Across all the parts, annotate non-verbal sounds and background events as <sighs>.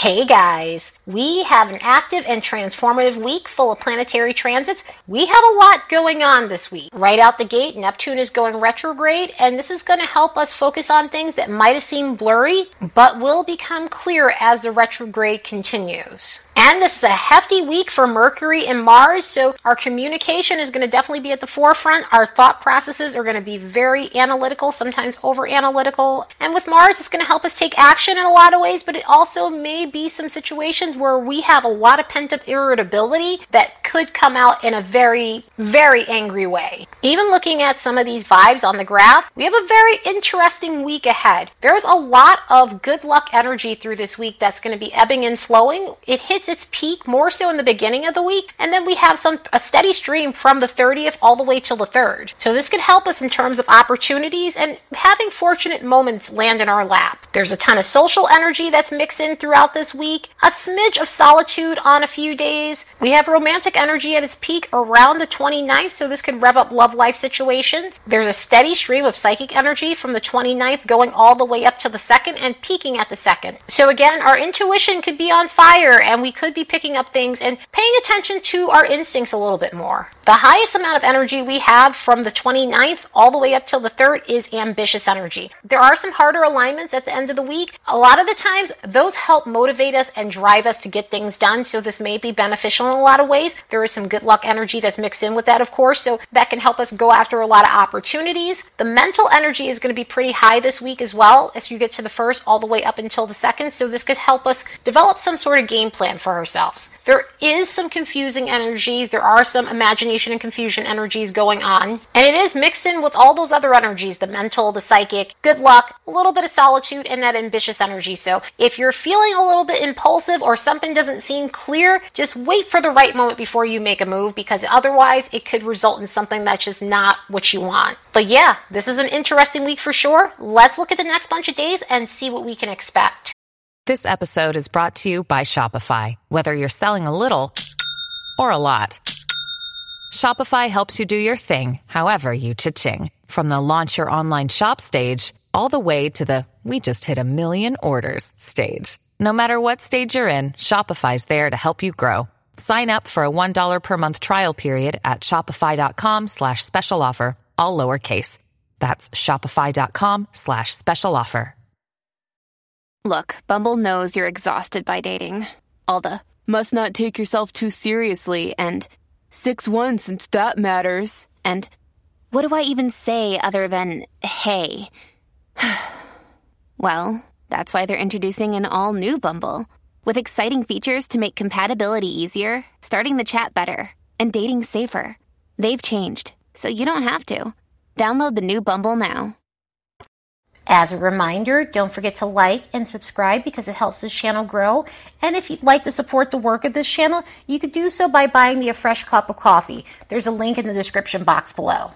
Hey guys, we have an active and transformative week full of planetary transits. We have a lot going on this week. Right out the gate, Neptune is going retrograde, and this is going to help us focus on things that might have seemed blurry, but will become clear as the retrograde continues. And this is a hefty week for Mercury and Mars, so our communication is going to definitely be at the forefront. Our thought processes are going to be very analytical, sometimes over analytical. And with Mars, it's going to help us take action in a lot of ways, but it also may be some situations where we have a lot of pent up irritability that could come out in a very, very angry way. Even looking at some of these vibes on the graph, we have a very interesting week ahead. There's a lot of good luck energy through this week that's going to be ebbing and flowing. It hits its peak more so in the beginning of the week, and then we have some a steady stream from the 30th all the way till the 3rd. So this could help us in terms of opportunities and having fortunate moments land in our lap. There's a ton of social energy that's mixed in throughout this week, a smidge of solitude on a few days. We have romantic energy at its peak around the 29th, so this could rev up love life situations. There's a steady stream of psychic energy from the 29th going all the way up to the 2nd and peaking at the 2nd. So again, our intuition could be on fire and we could be picking up things and paying attention to our instincts a little bit more. The highest amount of energy we have from the 29th all the way up till the 3rd is ambitious energy. There are some harder alignments at the end of the week. A lot of the times, those help motivate us and drive us to get things done. So this may be beneficial in a lot of ways. There is some good luck energy that's mixed in with that, of course. So that can help us go after a lot of opportunities. The mental energy is going to be pretty high this week as well as you get to the first all the way up until the second. So this could help us develop some sort of game plan for ourselves. There is some confusing energies, there are some imagination and confusion energies going on, and it is mixed in with all those other energies the mental, the psychic, good luck, a little bit of solitude, and that ambitious energy. So if you're feeling a little bit impulsive or something doesn't seem clear, just wait for the right moment before you make a move because otherwise it could result in something that's just not what you want. But yeah, this is an interesting week for sure. Let's look at the next bunch of days and see what we can expect. This episode is brought to you by Shopify. Whether you're selling a little or a lot, Shopify helps you do your thing, however you cha-ching. From the launch your online shop stage, all the way to the we just hit a million orders stage. No matter what stage you're in, Shopify's there to help you grow. Sign up for a $1 per month trial period at shopify.com slash special offer, all lowercase. That's shopify.com slash special offer. Look, Bumble knows you're exhausted by dating. All the must not take yourself too seriously and 6 1 since that matters. And what do I even say other than hey? <sighs> well, that's why they're introducing an all new Bumble with exciting features to make compatibility easier, starting the chat better, and dating safer. They've changed, so you don't have to. Download the new Bumble now. As a reminder, don't forget to like and subscribe because it helps this channel grow. And if you'd like to support the work of this channel, you could do so by buying me a fresh cup of coffee. There's a link in the description box below.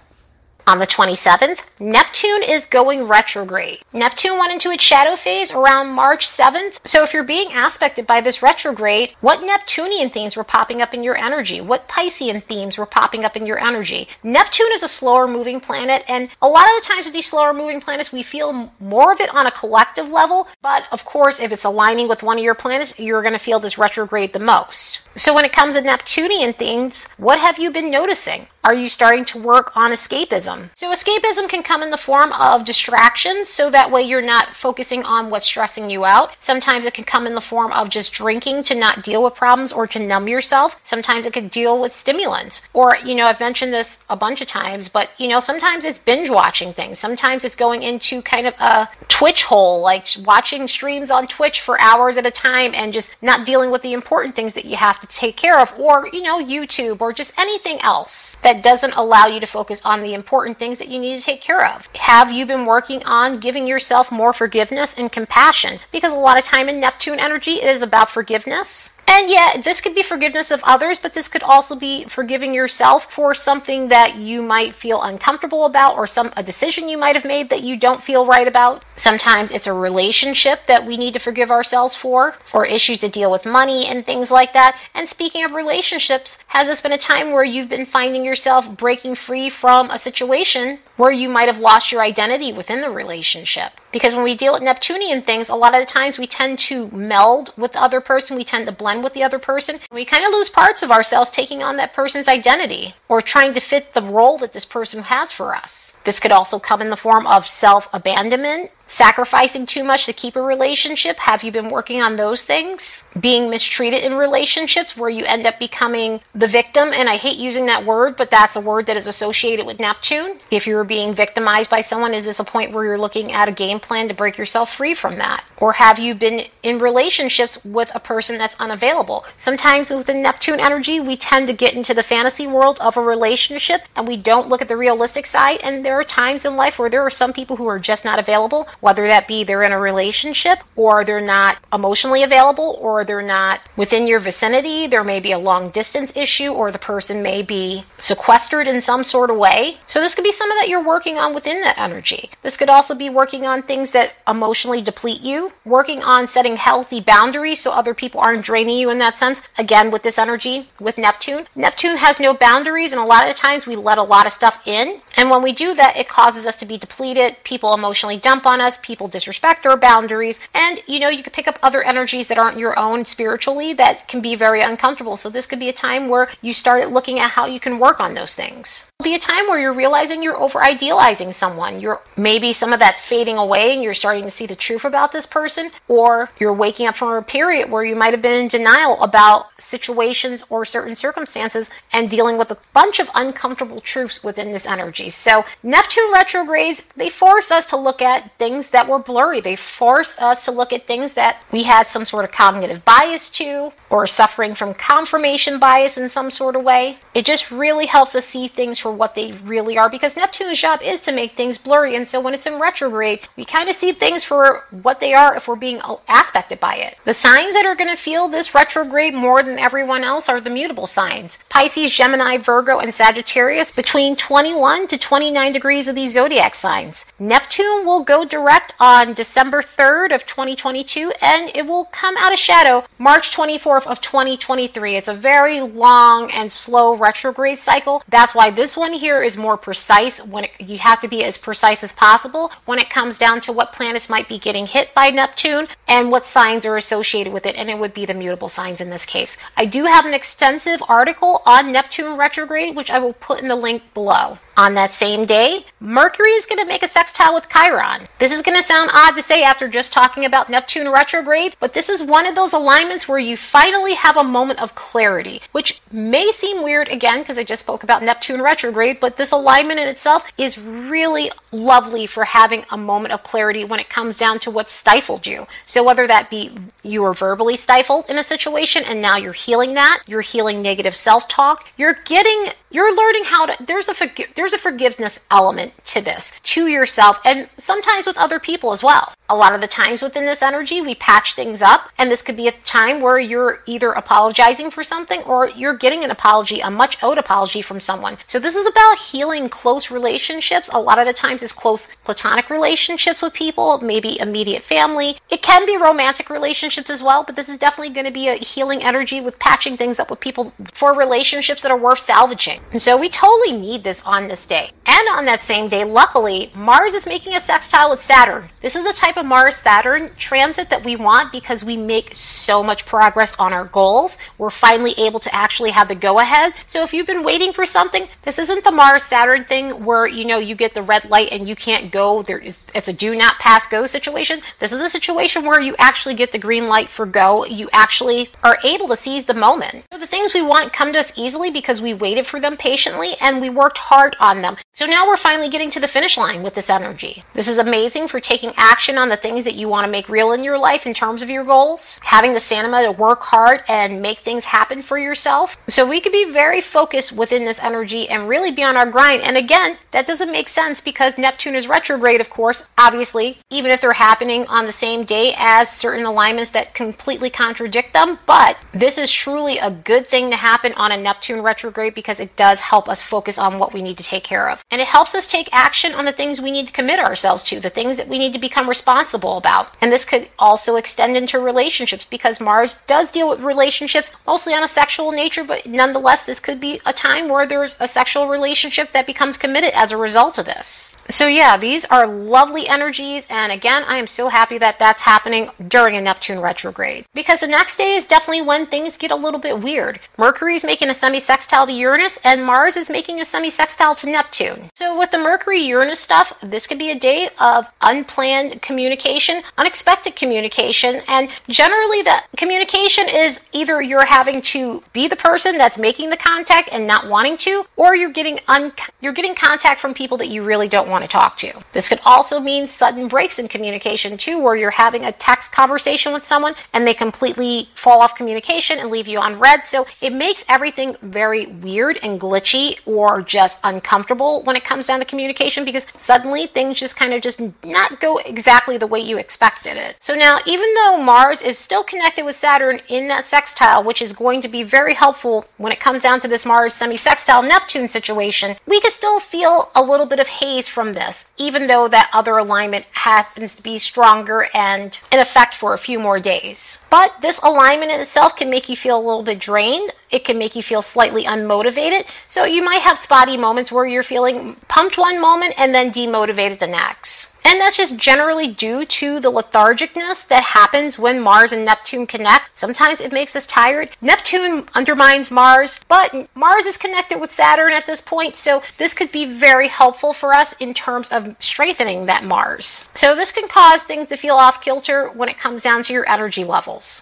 On the 27th, Neptune is going retrograde. Neptune went into its shadow phase around March 7th. So if you're being aspected by this retrograde, what Neptunian themes were popping up in your energy? What Piscean themes were popping up in your energy? Neptune is a slower moving planet, and a lot of the times with these slower moving planets, we feel more of it on a collective level. But of course, if it's aligning with one of your planets, you're going to feel this retrograde the most. So when it comes to Neptunian themes, what have you been noticing? Are you starting to work on escapism? So escapism can come in the form of distractions, so that way you're not focusing on what's stressing you out. Sometimes it can come in the form of just drinking to not deal with problems or to numb yourself. Sometimes it can deal with stimulants. Or, you know, I've mentioned this a bunch of times, but you know, sometimes it's binge watching things. Sometimes it's going into kind of a Twitch hole, like watching streams on Twitch for hours at a time and just not dealing with the important things that you have to take care of, or, you know, YouTube or just anything else that doesn't allow you to focus on the important things that you need to take care of. Have you been working on giving yourself more forgiveness and compassion? Because a lot of time in Neptune energy, it is about forgiveness And yeah, this could be forgiveness of others, but this could also be forgiving yourself for something that you might feel uncomfortable about or some a decision you might have made that you don't feel right about. Sometimes it's a relationship that we need to forgive ourselves for or issues to deal with money and things like that. And speaking of relationships, has this been a time where you've been finding yourself breaking free from a situation where you might have lost your identity within the relationship. Because when we deal with Neptunian things, a lot of the times we tend to meld with the other person, we tend to blend with the other person. We kind of lose parts of ourselves taking on that person's identity or trying to fit the role that this person has for us. This could also come in the form of self abandonment, sacrificing too much to keep a relationship. Have you been working on those things? Being mistreated in relationships where you end up becoming the victim. And I hate using that word, but that's a word that is associated with Neptune. If you're being victimized by someone, is this a point where you're looking at a game plan to break yourself free from that? Or have you been in relationships with a person that's unavailable? Sometimes with the Neptune energy, we tend to get into the fantasy world of a relationship and we don't look at the realistic side. And there are times in life where there are some people who are just not available, whether that be they're in a relationship or they're not emotionally available or they're not within your vicinity. There may be a long distance issue or the person may be sequestered in some sort of way. So this could be some of that you're working on within that energy. This could also be working on things that emotionally deplete you, working on setting healthy boundaries so other people aren't draining you in that sense. Again, with this energy, with Neptune, Neptune has no boundaries, and a lot of times we let a lot of stuff in. And when we do that, it causes us to be depleted. People emotionally dump on us, people disrespect our boundaries, and you know, you could pick up other energies that aren't your own spiritually that can be very uncomfortable. So, this could be a time where you start looking at how you can work on those things. It'll be a time where you're realizing you're over idealizing someone. You're maybe some of that's fading away and you're starting to see the truth about this person, or you're waking up from a period where you might have been in denial about situations or certain circumstances and dealing with a bunch of uncomfortable truths within this energy. So, Neptune retrogrades, they force us to look at things that were blurry. They force us to look at things that we had some sort of cognitive bias to or suffering from confirmation bias in some sort of way. It just really helps us see things for what they really are because Neptune's job is to make things blurry. And so when it's in retrograde, we kind of see things for what they are if we're being aspected by it. The signs that are going to feel this retrograde more than everyone else are the mutable signs Pisces, Gemini, Virgo, and Sagittarius between 21 to 29 degrees of these zodiac signs. Neptune will go direct on December 3rd of 2022 and it will come out of shadow March 24th of 2023. It's a very long and slow retrograde cycle. That's why this one here is more precise when it, you have to be as precise as possible when it comes down to what planets might be getting hit by Neptune and what signs are associated with it and it would be the mutable signs in this case. I do have an extensive article on Neptune retrograde which I will put in the link below. On that same day, Mercury is going to make a sextile with Chiron. This is going to sound odd to say after just talking about Neptune retrograde, but this is one of those alignments where you finally have a moment of clarity, which may seem weird again because I just spoke about Neptune retrograde, but this alignment in itself is really lovely for having a moment of clarity when it comes down to what stifled you. So whether that be you were verbally stifled in a situation and now you're healing that, you're healing negative self-talk, you're getting you're learning how to there's a there's a forgiveness element to this to yourself and sometimes with other people as well. A lot of the times within this energy we patch things up and this could be a time where you're either apologizing for something or you're getting an apology a much owed apology from someone. So this is about healing close relationships. A lot of the times it's close platonic relationships with people maybe immediate family. It can be romantic relationships as well but this is definitely going to be a healing energy with patching things up with people for relationships that are worth salvaging and so we totally need this on this day. And on that same day, luckily, Mars is making a sextile with Saturn. This is the type of Mars Saturn transit that we want because we make so much progress on our goals. We're finally able to actually have the go ahead. So if you've been waiting for something, this isn't the Mars Saturn thing where you know you get the red light and you can't go. There is it's a do not pass go situation. This is a situation where you actually get the green light for go. You actually are able to seize the moment. So the things we want come to us easily because we waited for them patiently and we worked hard on them. So now we're finally getting to the finish line with this energy. This is amazing for taking action on the things that you want to make real in your life in terms of your goals, having the stamina to work hard and make things happen for yourself. So we could be very focused within this energy and really be on our grind. And again, that doesn't make sense because Neptune is retrograde, of course, obviously, even if they're happening on the same day as certain alignments that completely contradict them. But this is truly a good thing to happen on a Neptune retrograde because it does help us focus on what we need to take care of. And it helps us take action on the things we need to commit ourselves to, the things that we need to become responsible about. And this could also extend into relationships because Mars does deal with relationships mostly on a sexual nature, but nonetheless, this could be a time where there's a sexual relationship that becomes committed as a result of this. So, yeah, these are lovely energies. And again, I am so happy that that's happening during a Neptune retrograde. Because the next day is definitely when things get a little bit weird. Mercury is making a semi sextile to Uranus, and Mars is making a semi sextile to Neptune. So, with the Mercury Uranus stuff, this could be a day of unplanned communication, unexpected communication, and generally, the communication is either you're having to be the person that's making the contact and not wanting to, or you're getting un- you're getting contact from people that you really don't want to talk to. This could also mean sudden breaks in communication too, where you're having a text conversation with someone and they completely fall off communication and leave you on read. So it makes everything very weird and glitchy or just uncomfortable when it comes down to communication because suddenly things just kind of just not go exactly the way you expected it. So now, even though Mars is still connected with Saturn in that sextile, which is going to be very helpful when it comes down to this Mars semi sextile Neptune situation, we can still feel a little bit of haze from this, even though that other alignment happens to be stronger and in effect for a few more days. But this alignment in itself can make you feel a little bit drained. It can make you feel slightly unmotivated. So you might have spotty moments where you're feeling pumped one moment and then demotivated the next. And that's just generally due to the lethargicness that happens when Mars and Neptune connect. Sometimes it makes us tired. Neptune undermines Mars, but Mars is connected with Saturn at this point, so this could be very helpful for us in terms of strengthening that Mars. So this can cause things to feel off kilter when it comes down to your energy levels.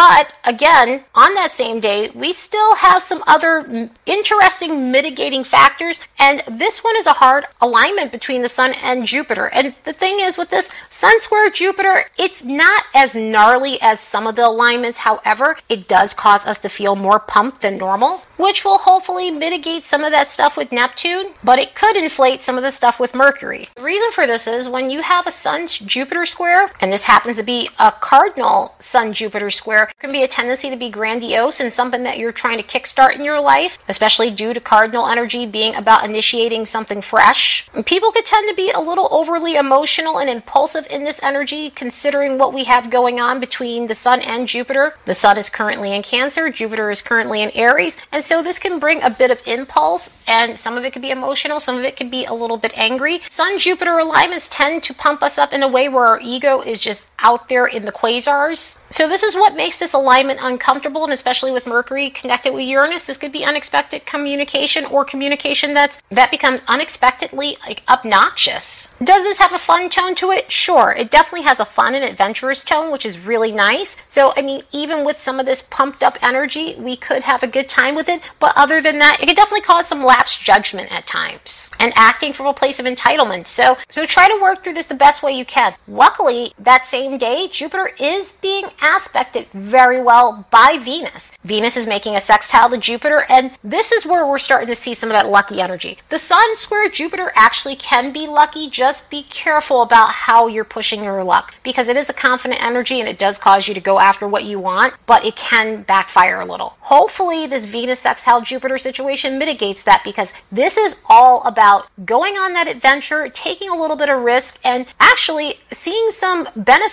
But again, on that same day, we still have some other interesting mitigating factors. And this one is a hard alignment between the Sun and Jupiter. And the thing is, with this Sun square Jupiter, it's not as gnarly as some of the alignments. However, it does cause us to feel more pumped than normal, which will hopefully mitigate some of that stuff with Neptune, but it could inflate some of the stuff with Mercury. The reason for this is when you have a Sun Jupiter square, and this happens to be a cardinal Sun Jupiter square can be a tendency to be grandiose and something that you're trying to kickstart in your life, especially due to cardinal energy being about initiating something fresh. People could tend to be a little overly emotional and impulsive in this energy, considering what we have going on between the Sun and Jupiter. The Sun is currently in Cancer, Jupiter is currently in Aries, and so this can bring a bit of impulse, and some of it could be emotional, some of it could be a little bit angry. Sun Jupiter alignments tend to pump us up in a way where our ego is just out there in the quasars. So, this is what makes this alignment uncomfortable, and especially with Mercury connected with Uranus, this could be unexpected communication or communication that's that becomes unexpectedly like obnoxious. Does this have a fun tone to it? Sure, it definitely has a fun and adventurous tone, which is really nice. So, I mean, even with some of this pumped up energy, we could have a good time with it. But other than that, it could definitely cause some lapsed judgment at times and acting from a place of entitlement. So, so try to work through this the best way you can. Luckily, that same day, Jupiter is being aspected very well by Venus. Venus is making a sextile to Jupiter, and this is where we're starting to see some of that lucky energy. The Sun square Jupiter actually can be lucky, just be careful about how you're pushing your luck because it is a confident energy and it does cause you to go after what you want, but it can backfire a little. Hopefully, this Venus sextile Jupiter situation mitigates that because this is all about going on that adventure, taking a little bit of risk, and actually seeing some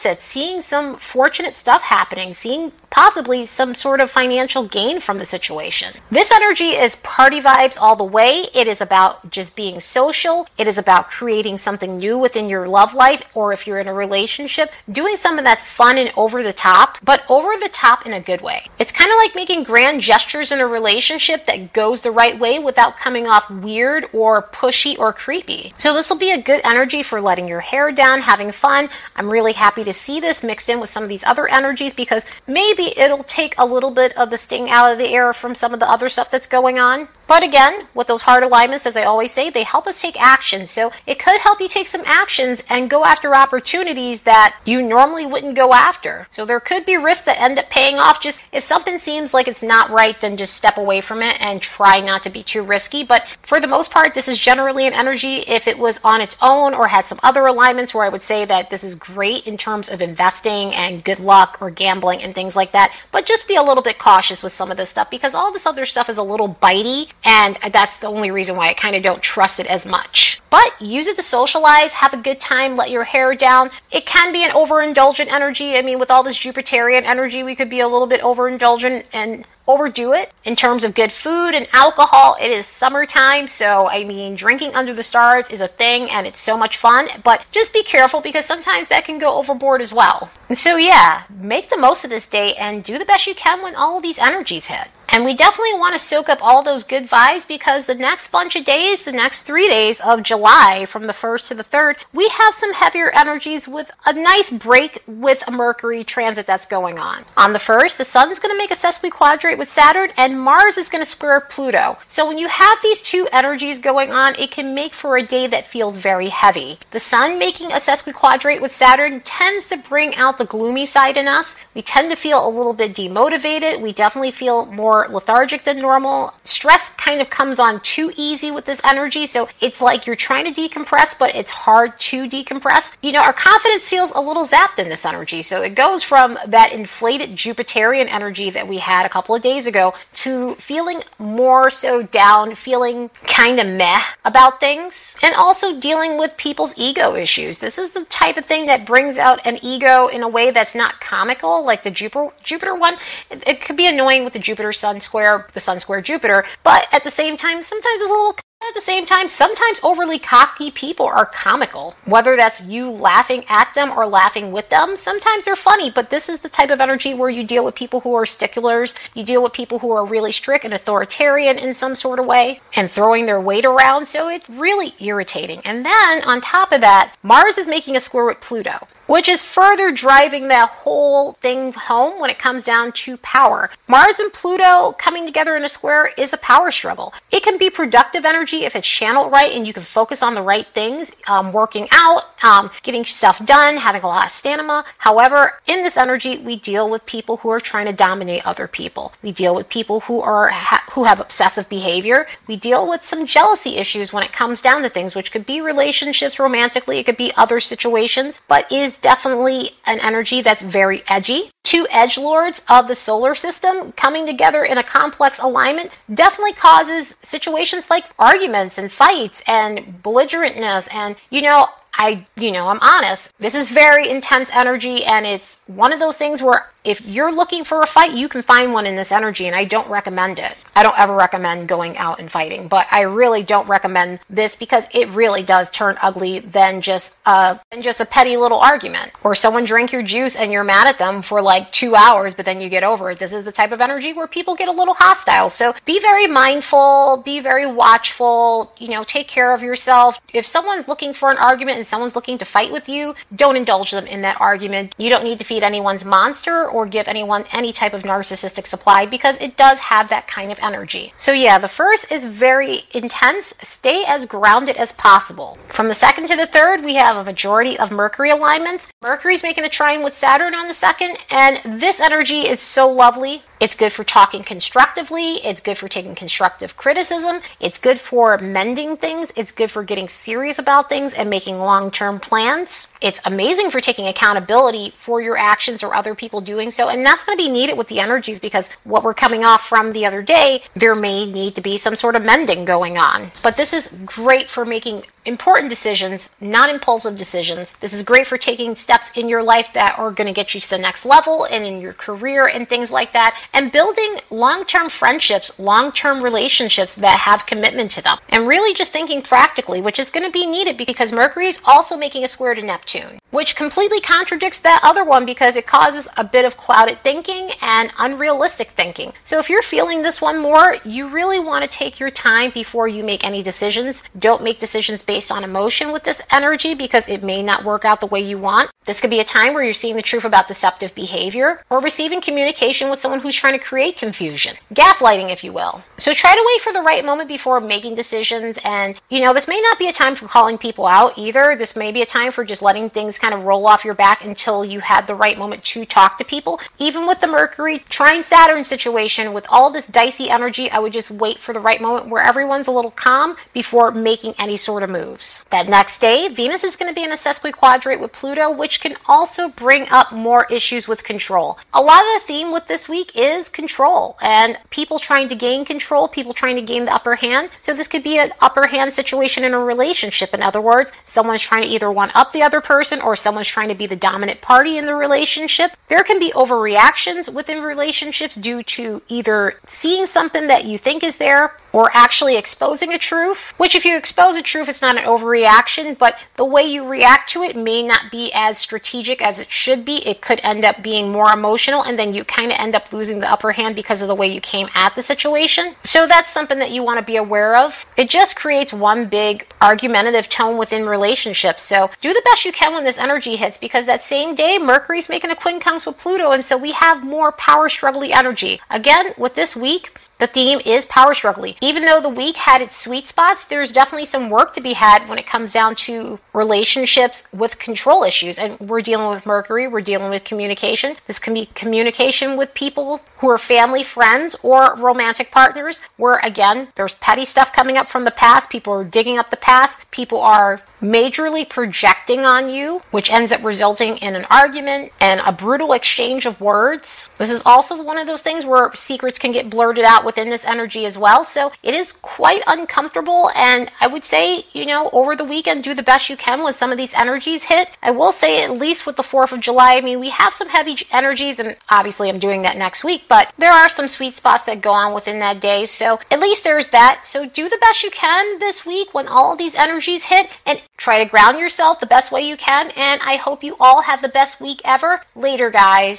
benefits, seeing some fortunate stuff happening, seeing possibly some sort of financial gain from the situation. This energy is party vibes all the way. It is about just being social. It is about creating something new within your love life, or if you're in a relationship, doing something that's fun and over the top, but over the top in a good way. It's kind of like making grand gestures in a relationship that goes the right way without coming off weird or pushy or creepy. So this will be a good energy for letting your hair down, having fun. I'm really happy to see this mixed in with some of these other energies because maybe it'll take a little bit of the sting out of the air from some of the other stuff that's going on. But again, with those heart alignments, as I always say, they help us take action. So it could help you take some actions and go after opportunities that you normally wouldn't go after. So there could be risks that end up paying off. Just if something seems like it's not right, then just step away from it and try not to be too risky. But for the most part, this is generally an energy. If it was on its own or had some other alignments where I would say that this is great in terms of investing and good luck or gambling and things like that. But just be a little bit cautious with some of this stuff because all this other stuff is a little bitey and that's the only reason why I kind of don't trust it as much. But use it to socialize, have a good time, let your hair down. It can be an overindulgent energy. I mean, with all this Jupiterian energy, we could be a little bit overindulgent and overdo it in terms of good food and alcohol. It is summertime, so I mean, drinking under the stars is a thing and it's so much fun, but just be careful because sometimes that can go overboard as well. And so, yeah, make the most of this day and do the best you can when all of these energies hit. And we definitely want to soak up all those good vibes because the next bunch of days, the next three days of July, from the 1st to the 3rd, we have some heavier energies with a nice break with a Mercury transit that's going on. On the 1st, the Sun's going to make a sesquiquadrate with Saturn and Mars is going to square Pluto. So when you have these two energies going on, it can make for a day that feels very heavy. The Sun making a sesquiquadrate with Saturn tends to bring out the gloomy side in us. We tend to feel a little bit demotivated. We definitely feel more lethargic than normal. Stress kind of comes on too easy with this energy, so it's like you're trying to decompress, but it's hard to decompress. You know, our confidence feels a little zapped in this energy, so it goes from that inflated Jupiterian energy that we had a couple of days ago to feeling more so down, feeling kind of meh about things, and also dealing with people's ego issues. This is the type of thing that brings out an ego in a way that's not comical, like the Jupiter, Jupiter one. It, it could be annoying with the Jupiter Sun square, the Sun square Jupiter, but at the same time, sometimes it's a little at the same time, sometimes overly cocky people are comical. Whether that's you laughing at them or laughing with them, sometimes they're funny, but this is the type of energy where you deal with people who are sticklers, you deal with people who are really strict and authoritarian in some sort of way and throwing their weight around, so it's really irritating. And then on top of that, Mars is making a square with Pluto which is further driving that whole thing home when it comes down to power. Mars and Pluto coming together in a square is a power struggle. It can be productive energy if it's channeled right and you can focus on the right things, um, working out, um, getting stuff done, having a lot of stamina. However, in this energy, we deal with people who are trying to dominate other people. We deal with people who are ha- who have obsessive behavior. We deal with some jealousy issues when it comes down to things, which could be relationships romantically, it could be other situations, but is definitely an energy that's very edgy. Two edge lords of the solar system coming together in a complex alignment definitely causes situations like arguments and fights and belligerentness. And, you know, I, you know, I'm honest. This is very intense energy, and it's one of those things where if you're looking for a fight, you can find one in this energy, and I don't recommend it. I don't ever recommend going out and fighting, but I really don't recommend this because it really does turn ugly than just a than just a petty little argument or someone drink your juice and you're mad at them for like two hours, but then you get over it. This is the type of energy where people get a little hostile. So be very mindful, be very watchful. You know, take care of yourself. If someone's looking for an argument and someone's looking to fight with you, don't indulge them in that argument. You don't need to feed anyone's monster or give anyone any type of narcissistic supply because it does have that kind of energy. So, yeah, the first is very intense. Stay as grounded as possible. From the second to the third, we have a majority of Mercury alignments. Mercury's making a trine with Saturn on the second, and this energy is so lovely. It's good for talking constructively. It's good for taking constructive criticism. It's good for mending things. It's good for getting serious about things and making long term plans. It's amazing for taking accountability for your actions or other people doing so. And that's going to be needed with the energies because what we're coming off from the other day, there may need to be some sort of mending going on. But this is great for making important decisions, not impulsive decisions. This is great for taking steps in your life that are going to get you to the next level and in your career and things like that, and building long term friendships, long term relationships that have commitment to them. And really just thinking practically, which is going to be needed because Mercury is also making a square to Neptune, which completely contradicts that other one because it causes a bit of clouded thinking and unrealistic thinking. So if you're feeling this one more, you really want to take your time before you make any decisions. Don't make decisions based on emotion with this energy because it may not work out the way you want. This could be a time where you're seeing the truth about deceptive behavior or receiving communication with someone who's trying to create confusion. Gaslighting, if you will. So try to wait for the right moment before making decisions. And, you know, this may not be a time for calling people out either. This may be a time for just letting things kind of roll off your back until you had the right moment to talk to people. Even with the Mercury trine Saturn situation, with all this dicey energy, I would just wait for the right moment where everyone's a little calm before making any sort of moves. That next day, Venus is going to be in a sesquiquadrate with Pluto, which can also bring up more issues with control. A lot of the theme with this week is control and people trying to gain control, people trying to gain the upper hand. So this could be an upper hand situation in a relationship. In other words, someone's trying to either one up the other person or someone's trying to be the dominant party in the relationship. There can be overreactions within relationships due to either seeing something that you think is there or actually exposing a truth, which if you expose a truth, it's not an overreaction, but the way you react to it may not be as strategic as it should be. It could end up being more emotional, and then you kind of end up losing the upper hand because of the way you came at the situation. So that's something that you want to be aware of. It just creates one big argumentative tone within relationships. So do the best you can when this energy hits because that same day, Mercury's making a quincunx with Pluto, and so we have more power struggly energy. Again, with this week, the theme is power struggling. Even though the week had its sweet spots, there's definitely some work to be had when it comes down to relationships with control issues. And we're dealing with Mercury, we're dealing with communication. This can be communication with people who are family, friends, or romantic partners, where again, there's petty stuff coming up from the past. People are digging up the past. People are majorly projecting on you, which ends up resulting in an argument and a brutal exchange of words. This is also one of those things where secrets can get blurted out within this energy as well. So it is quite uncomfortable. And I would say, you know, over the weekend, do the best you can when some of these energies hit. I will say, at least with the 4th of July, I mean, we have some heavy energies, and obviously I'm doing that next week, but there are some sweet spots that go on within that day. So at least there's that. So do the best you can this week when all of these energies hit and try to ground yourself the best way you can. And I hope you all have the best week ever. Later, guys.